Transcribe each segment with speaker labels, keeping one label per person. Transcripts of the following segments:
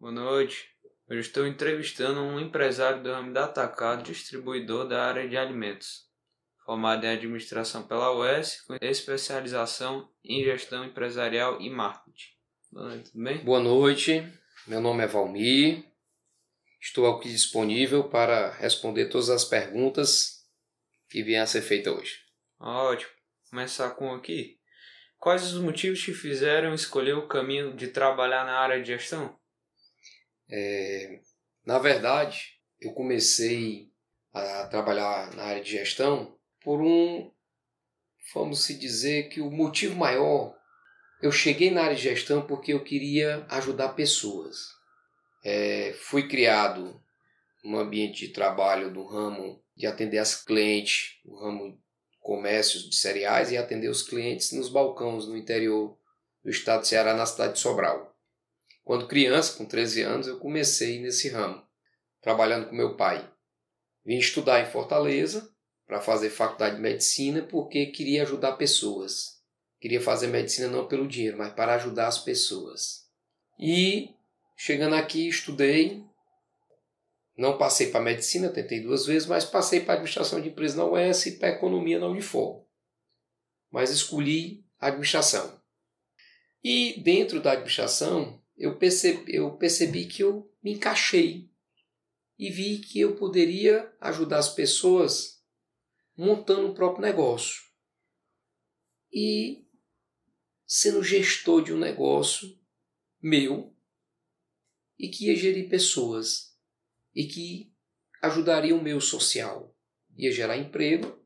Speaker 1: Boa noite. Hoje estou entrevistando um empresário do ramo da atacado, distribuidor da área de alimentos, formado em administração pela UES, com especialização em gestão empresarial e marketing. Boa noite, tudo bem?
Speaker 2: Boa noite, meu nome é Valmir. Estou aqui disponível para responder todas as perguntas que vierem a ser feitas hoje.
Speaker 1: Ótimo. Começar com aqui. Quais os motivos te fizeram escolher o caminho de trabalhar na área de gestão?
Speaker 2: É, na verdade, eu comecei a trabalhar na área de gestão por um, vamos se dizer que o motivo maior, eu cheguei na área de gestão porque eu queria ajudar pessoas. É, fui criado num ambiente de trabalho do ramo de atender as clientes, no ramo comércios de cereais e atender os clientes nos balcões no interior do estado de Ceará, na cidade de Sobral. Quando criança, com 13 anos, eu comecei nesse ramo, trabalhando com meu pai. Vim estudar em Fortaleza para fazer faculdade de medicina porque queria ajudar pessoas. Queria fazer medicina não pelo dinheiro, mas para ajudar as pessoas. E chegando aqui, estudei. Não passei para medicina, tentei duas vezes, mas passei para administração de empresas na UES e para economia na Unifor. Mas escolhi administração. E dentro da administração, eu percebi, eu percebi que eu me encaixei e vi que eu poderia ajudar as pessoas montando o próprio negócio e sendo gestor de um negócio meu e que ia gerir pessoas e que ajudaria o meu social, ia gerar emprego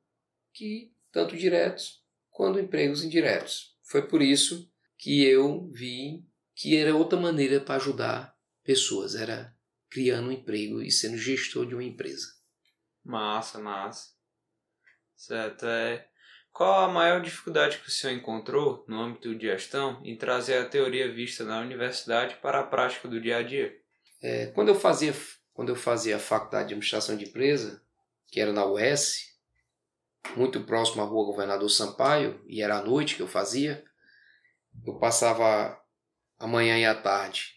Speaker 2: que tanto diretos quanto empregos indiretos. Foi por isso que eu vi que era outra maneira para ajudar pessoas, era criando um emprego e sendo gestor de uma empresa.
Speaker 1: Massa, massa. Certo, é. Qual a maior dificuldade que o senhor encontrou no âmbito de gestão em trazer a teoria vista na universidade para a prática do dia a dia?
Speaker 2: É, quando eu fazia quando eu fazia a faculdade de administração de empresa, que era na UES, muito próximo à rua Governador Sampaio, e era à noite que eu fazia, eu passava amanhã e à tarde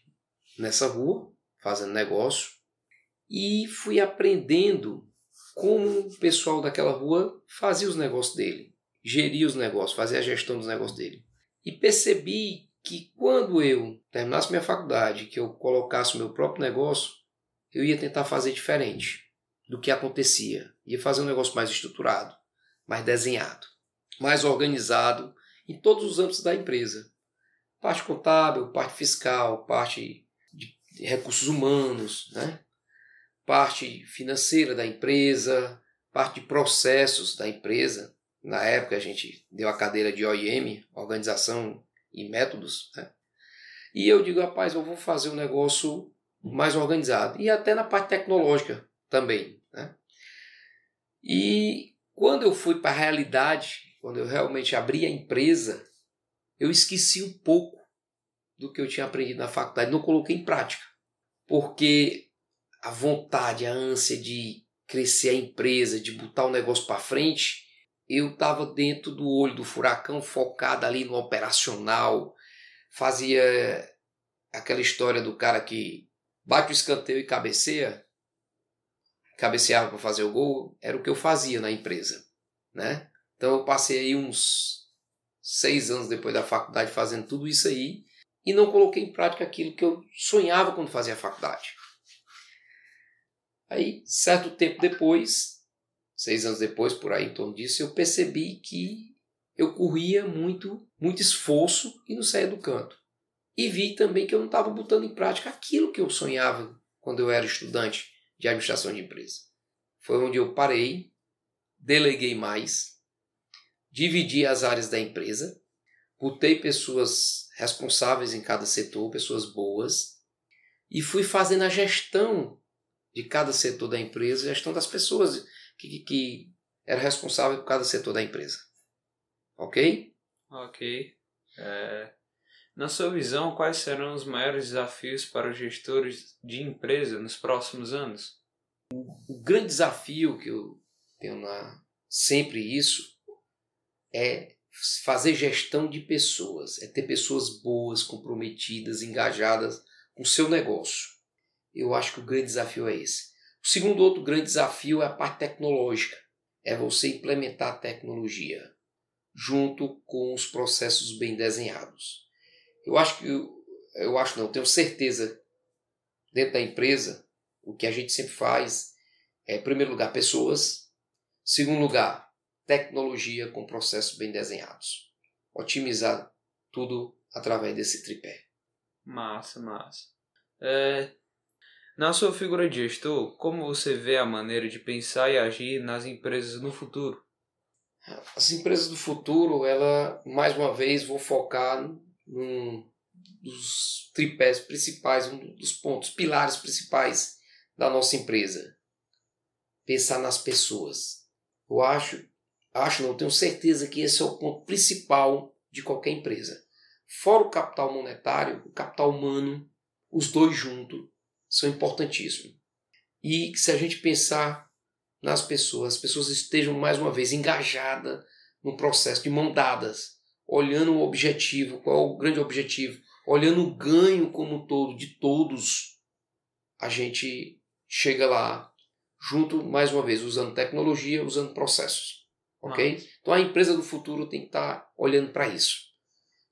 Speaker 2: nessa rua, fazendo negócio, e fui aprendendo como o pessoal daquela rua fazia os negócios dele, geria os negócios, fazia a gestão dos negócios dele. E percebi que quando eu terminasse minha faculdade, que eu colocasse o meu próprio negócio, eu ia tentar fazer diferente do que acontecia. Ia fazer um negócio mais estruturado, mais desenhado, mais organizado em todos os âmbitos da empresa parte contábil, parte fiscal, parte de recursos humanos, né? parte financeira da empresa, parte de processos da empresa. Na época a gente deu a cadeira de OIM, Organização e Métodos. Né? E eu digo, rapaz, eu vou fazer um negócio mais organizado. E até na parte tecnológica também. Né? E quando eu fui para a realidade, quando eu realmente abri a empresa, eu esqueci um pouco do que eu tinha aprendido na faculdade, não coloquei em prática. Porque a vontade, a ânsia de crescer a empresa, de botar o negócio para frente, eu estava dentro do olho do furacão, focado ali no operacional, fazia aquela história do cara que bate o escanteio e cabeceia, cabeceava para fazer o gol, era o que eu fazia na empresa, né? Então eu passei aí uns seis anos depois da faculdade fazendo tudo isso aí e não coloquei em prática aquilo que eu sonhava quando fazia a faculdade. Aí, certo tempo depois, seis anos depois, por aí em torno disso, eu percebi que eu corria muito, muito esforço e não saía do canto. E vi também que eu não estava botando em prática aquilo que eu sonhava quando eu era estudante de administração de empresa. Foi onde eu parei, deleguei mais, dividi as áreas da empresa, botei pessoas responsáveis em cada setor, pessoas boas, e fui fazendo a gestão de cada setor da empresa, gestão das pessoas que, que, que era responsável por cada setor da empresa. Ok?
Speaker 1: Ok. É... Na sua visão, quais serão os maiores desafios para os gestores de empresa nos próximos anos?
Speaker 2: O grande desafio que eu tenho na sempre isso é fazer gestão de pessoas, é ter pessoas boas, comprometidas, engajadas com o seu negócio. Eu acho que o grande desafio é esse. O segundo outro grande desafio é a parte tecnológica. É você implementar a tecnologia junto com os processos bem desenhados. Eu acho que eu acho não, tenho certeza dentro da empresa o que a gente sempre faz é, em primeiro lugar, pessoas, segundo lugar, tecnologia com processos bem desenhados. Otimizar tudo através desse tripé.
Speaker 1: Massa, massa. É, na sua figura de gestor, como você vê a maneira de pensar e agir nas empresas no futuro?
Speaker 2: As empresas do futuro, ela, mais uma vez, vou focar num dos tripés principais, um dos pontos, pilares principais da nossa empresa. Pensar nas pessoas. Eu acho, acho não, tenho certeza que esse é o ponto principal de qualquer empresa. Fora o capital monetário, o capital humano, os dois juntos são importantíssimos. E se a gente pensar nas pessoas, as pessoas estejam mais uma vez engajadas no processo de mão dadas, olhando o objetivo, qual é o grande objetivo, olhando o ganho como um todo de todos, a gente chega lá junto, mais uma vez, usando tecnologia, usando processos. Ok? Nossa. Então a empresa do futuro tem que estar tá olhando para isso.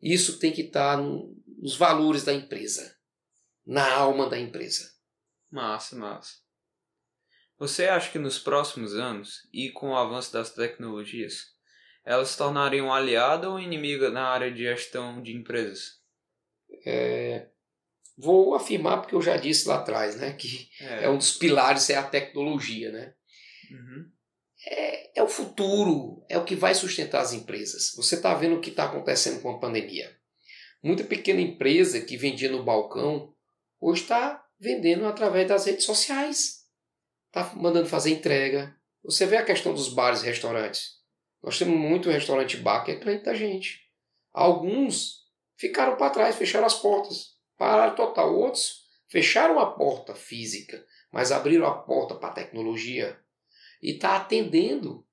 Speaker 2: Isso tem que estar tá nos valores da empresa, na alma da empresa.
Speaker 1: Massa, massa. Você acha que nos próximos anos, e com o avanço das tecnologias, elas se tornariam aliada ou inimiga na área de gestão de empresas?
Speaker 2: É, vou afirmar porque eu já disse lá atrás, né, que é, é um dos pilares é a tecnologia, né? Uhum. É, é o futuro, é o que vai sustentar as empresas. Você está vendo o que está acontecendo com a pandemia. Muita pequena empresa que vendia no balcão hoje está vendendo através das redes sociais. Está mandando fazer entrega. Você vê a questão dos bares e restaurantes. Nós temos muito restaurante bar que é cliente da gente. Alguns ficaram para trás, fecharam as portas, pararam total. Outros fecharam a porta física, mas abriram a porta para a tecnologia e está atendendo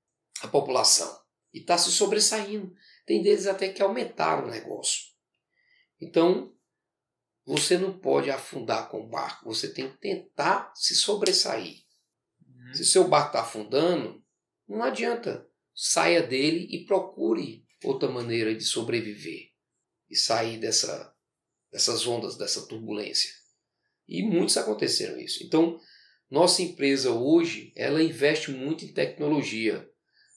Speaker 2: a população e está se sobressaindo. Tem deles até que aumentaram o negócio. Então, você não pode afundar com o barco, você tem que tentar se sobressair. Uhum. Se seu barco está afundando, não adianta saia dele e procure outra maneira de sobreviver e sair dessa, dessas ondas, dessa turbulência. E muitos aconteceram isso. Então, nossa empresa hoje, ela investe muito em tecnologia.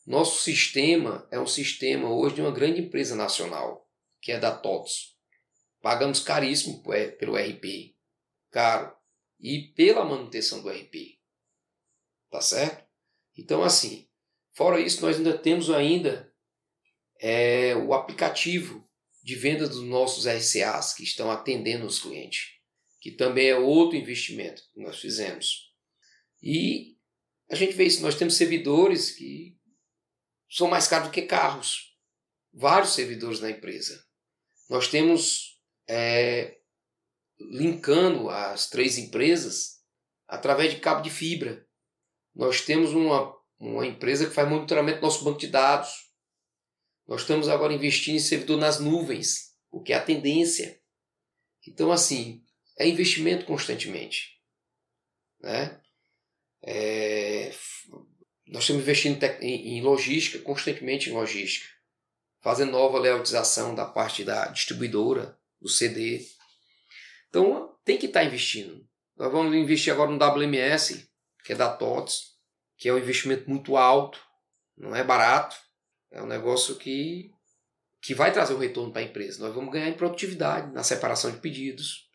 Speaker 2: Nosso sistema é um sistema hoje de uma grande empresa nacional, que é da TOTS. Pagamos caríssimo pelo RP, caro, e pela manutenção do RP. Tá certo? Então, assim, Fora isso, nós ainda temos ainda é, o aplicativo de venda dos nossos RCAs que estão atendendo os clientes, que também é outro investimento que nós fizemos. E a gente vê isso, nós temos servidores que são mais caros do que carros, vários servidores na empresa. Nós temos é, linkando as três empresas através de cabo de fibra. Nós temos uma uma empresa que faz monitoramento do nosso banco de dados. Nós estamos agora investindo em servidor nas nuvens, o que é a tendência. Então, assim, é investimento constantemente. Né? É, nós estamos investindo em, em logística, constantemente em logística, fazendo nova layoutização da parte da distribuidora, do CD. Então, tem que estar investindo. Nós vamos investir agora no WMS, que é da TOTS, que é um investimento muito alto, não é barato, é um negócio que, que vai trazer o retorno para a empresa. Nós vamos ganhar em produtividade, na separação de pedidos.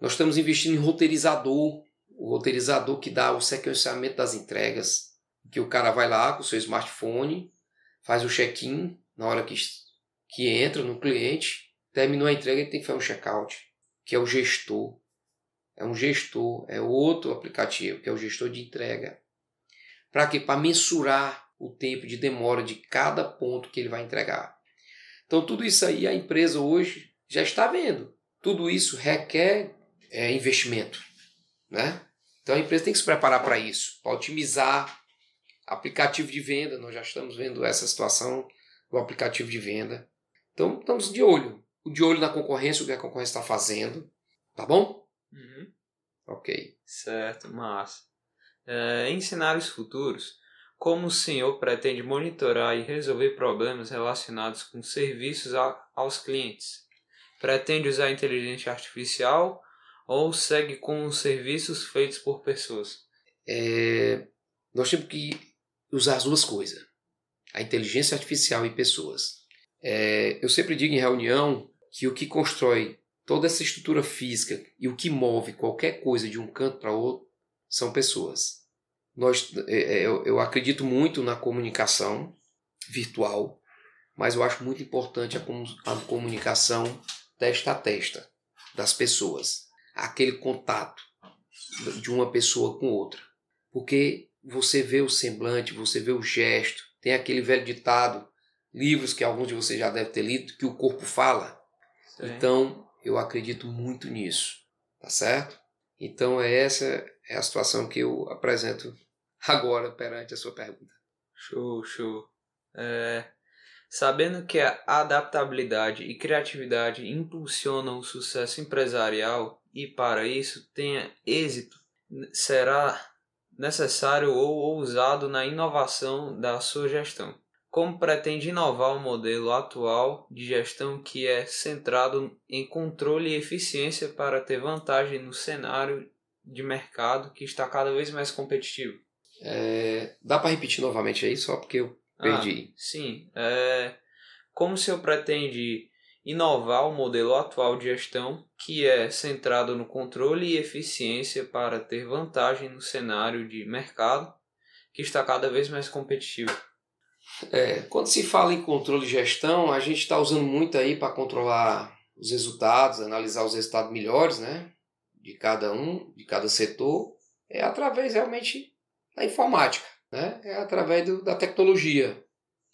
Speaker 2: Nós estamos investindo em roteirizador, o roteirizador que dá o sequenciamento das entregas, que o cara vai lá com o seu smartphone, faz o check-in na hora que, que entra no cliente, terminou a entrega, ele tem que fazer um check-out, que é o gestor. É um gestor, é outro aplicativo, que é o gestor de entrega. Para quê? Para mensurar o tempo de demora de cada ponto que ele vai entregar. Então, tudo isso aí a empresa hoje já está vendo. Tudo isso requer é, investimento. Né? Então, a empresa tem que se preparar para isso, para otimizar aplicativo de venda. Nós já estamos vendo essa situação do aplicativo de venda. Então, estamos de olho. De olho na concorrência, o que a concorrência está fazendo. Tá bom?
Speaker 1: Uhum.
Speaker 2: Ok.
Speaker 1: Certo, massa. É, em cenários futuros, como o senhor pretende monitorar e resolver problemas relacionados com serviços a, aos clientes? Pretende usar inteligência artificial ou segue com os serviços feitos por pessoas?
Speaker 2: É, nós temos que usar as duas coisas: a inteligência artificial e pessoas. É, eu sempre digo em reunião que o que constrói toda essa estrutura física e o que move qualquer coisa de um canto para outro são pessoas. Nós, é, é, eu, eu acredito muito na comunicação virtual, mas eu acho muito importante a, a comunicação testa a testa das pessoas, aquele contato de uma pessoa com outra, porque você vê o semblante, você vê o gesto, tem aquele velho ditado, livros que alguns de vocês já devem ter lido, que o corpo fala. Sim. Então, eu acredito muito nisso, tá certo? Então, é essa é a situação que eu apresento agora perante a sua pergunta.
Speaker 1: Show, show. É, sabendo que a adaptabilidade e criatividade impulsionam o sucesso empresarial e para isso tenha êxito, será necessário ou ousado na inovação da sua gestão. Como pretende inovar o modelo atual de gestão que é centrado em controle e eficiência para ter vantagem no cenário de mercado que está cada vez mais competitivo?
Speaker 2: É, dá para repetir novamente aí, só porque eu perdi.
Speaker 1: Ah, sim. É, como o senhor pretende inovar o modelo atual de gestão, que é centrado no controle e eficiência para ter vantagem no cenário de mercado, que está cada vez mais competitivo?
Speaker 2: É, quando se fala em controle e gestão, a gente está usando muito aí para controlar os resultados, analisar os resultados melhores, né? De cada um, de cada setor, é através realmente da informática, né? É através do, da tecnologia,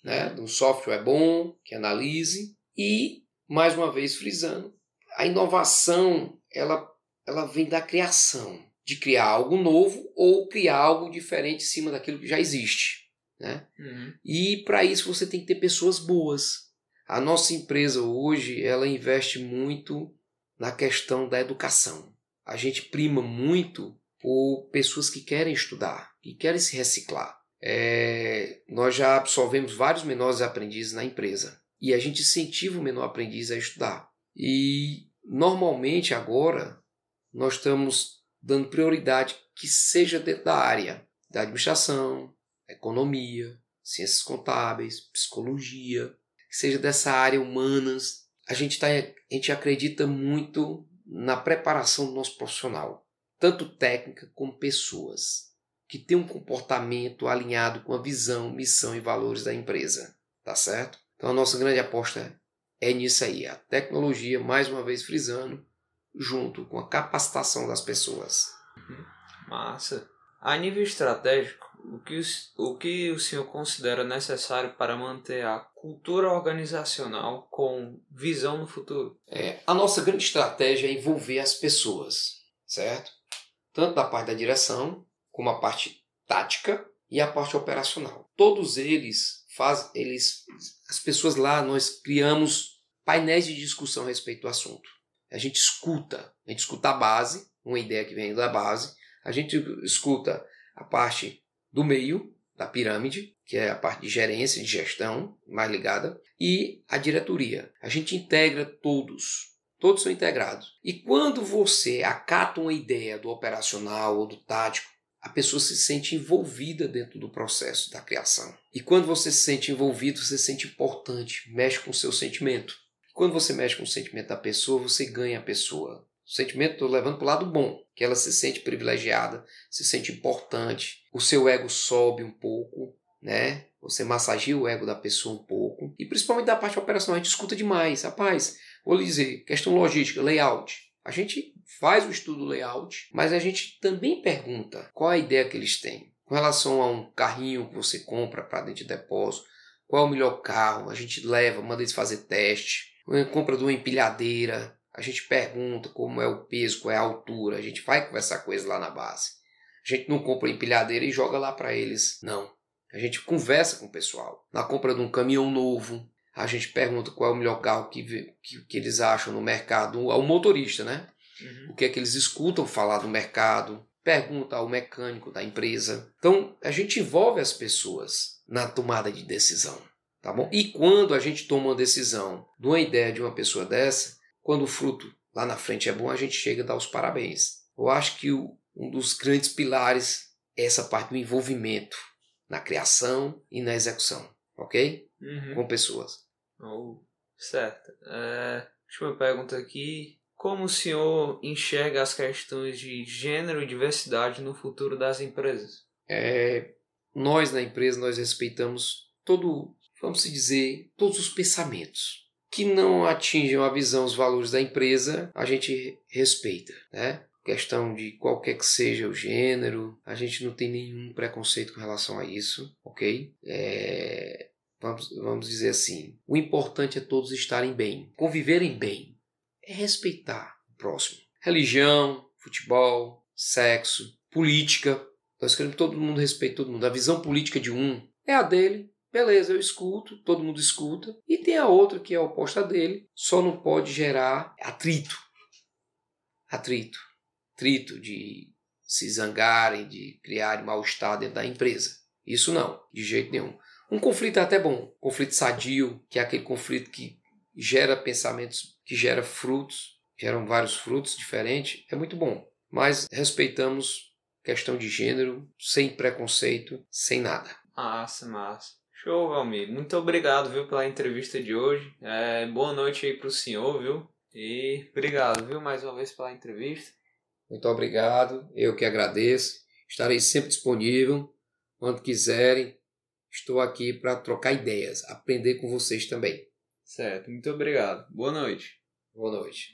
Speaker 2: né? Do software bom que analise e mais uma vez frisando, a inovação ela, ela vem da criação, de criar algo novo ou criar algo diferente em cima daquilo que já existe. Né? Uhum. E para isso você tem que ter pessoas boas. A nossa empresa hoje ela investe muito na questão da educação. A gente prima muito por pessoas que querem estudar, que querem se reciclar. É, nós já absorvemos vários menores aprendizes na empresa e a gente incentiva o menor aprendiz a estudar. E normalmente agora nós estamos dando prioridade que seja dentro da área da administração, economia, ciências contábeis, psicologia, que seja dessa área humanas. A gente, tá, a gente acredita muito na preparação do nosso profissional, tanto técnica como pessoas, que tem um comportamento alinhado com a visão, missão e valores da empresa, tá certo? Então a nossa grande aposta é nisso aí, a tecnologia, mais uma vez frisando, junto com a capacitação das pessoas.
Speaker 1: Uhum. Massa. A nível estratégico, o que, o que o senhor considera necessário para manter a cultura organizacional com visão no futuro?
Speaker 2: É, a nossa grande estratégia é envolver as pessoas, certo? Tanto da parte da direção, como a parte tática e a parte operacional. Todos eles faz, eles, as pessoas lá, nós criamos painéis de discussão a respeito do assunto. A gente escuta, a gente escuta a base, uma ideia que vem da base, a gente escuta a parte do meio da pirâmide, que é a parte de gerência, de gestão, mais ligada, e a diretoria. A gente integra todos. Todos são integrados. E quando você acata uma ideia do operacional ou do tático, a pessoa se sente envolvida dentro do processo da criação. E quando você se sente envolvido, você se sente importante, mexe com o seu sentimento. Quando você mexe com o sentimento da pessoa, você ganha a pessoa. O sentimento estou levando para o lado bom, que ela se sente privilegiada, se sente importante, o seu ego sobe um pouco, né? Você massageia o ego da pessoa um pouco. E principalmente da parte operacional, a gente escuta demais. Rapaz, vou lhe dizer, questão logística, layout. A gente faz o estudo layout, mas a gente também pergunta qual a ideia que eles têm. Com relação a um carrinho que você compra para dentro de depósito, qual é o melhor carro, a gente leva, manda eles fazer teste. Compra de uma empilhadeira, a gente pergunta como é o peso, qual é a altura, a gente vai conversar com eles lá na base. A gente não compra empilhadeira e joga lá para eles, não. A gente conversa com o pessoal. Na compra de um caminhão novo, a gente pergunta qual é o melhor carro que, que, que eles acham no mercado, ao motorista, né? Uhum. o que é que eles escutam falar do mercado, pergunta ao mecânico da empresa. Então, a gente envolve as pessoas na tomada de decisão, tá bom? E quando a gente toma uma decisão de uma ideia de uma pessoa dessa, quando o fruto lá na frente é bom, a gente chega a dar os parabéns. Eu acho que o, um dos grandes pilares é essa parte do envolvimento na criação e na execução, ok?
Speaker 1: Uhum.
Speaker 2: Com pessoas.
Speaker 1: Oh, certo. É, última pergunta aqui. Como o senhor enxerga as questões de gênero e diversidade no futuro das empresas?
Speaker 2: É, nós na empresa nós respeitamos todo, vamos dizer, todos os pensamentos que não atingem a visão, os valores da empresa, a gente respeita, né? Questão de qualquer que seja o gênero, a gente não tem nenhum preconceito com relação a isso, ok? É, vamos, vamos dizer assim, o importante é todos estarem bem, conviverem bem, é respeitar o próximo. Religião, futebol, sexo, política. Nós queremos que todo mundo respeite todo mundo. A visão política de um é a dele. Beleza, eu escuto, todo mundo escuta. E tem a outra que é oposta dele, só não pode gerar atrito. Atrito. Atrito de se zangarem, de criarem mal-estar dentro da empresa. Isso não, de jeito nenhum. Um conflito é até bom, conflito sadio, que é aquele conflito que gera pensamentos, que gera frutos, geram vários frutos diferentes, é muito bom. Mas respeitamos questão de gênero, sem preconceito, sem nada.
Speaker 1: Massa, massa. Show, Valmir. Muito obrigado, viu, pela entrevista de hoje. É, boa noite aí pro senhor, viu? E obrigado, viu, mais uma vez pela entrevista.
Speaker 2: Muito obrigado. Eu que agradeço. Estarei sempre disponível. Quando quiserem, estou aqui para trocar ideias, aprender com vocês também.
Speaker 1: Certo, muito obrigado. Boa noite.
Speaker 2: Boa noite.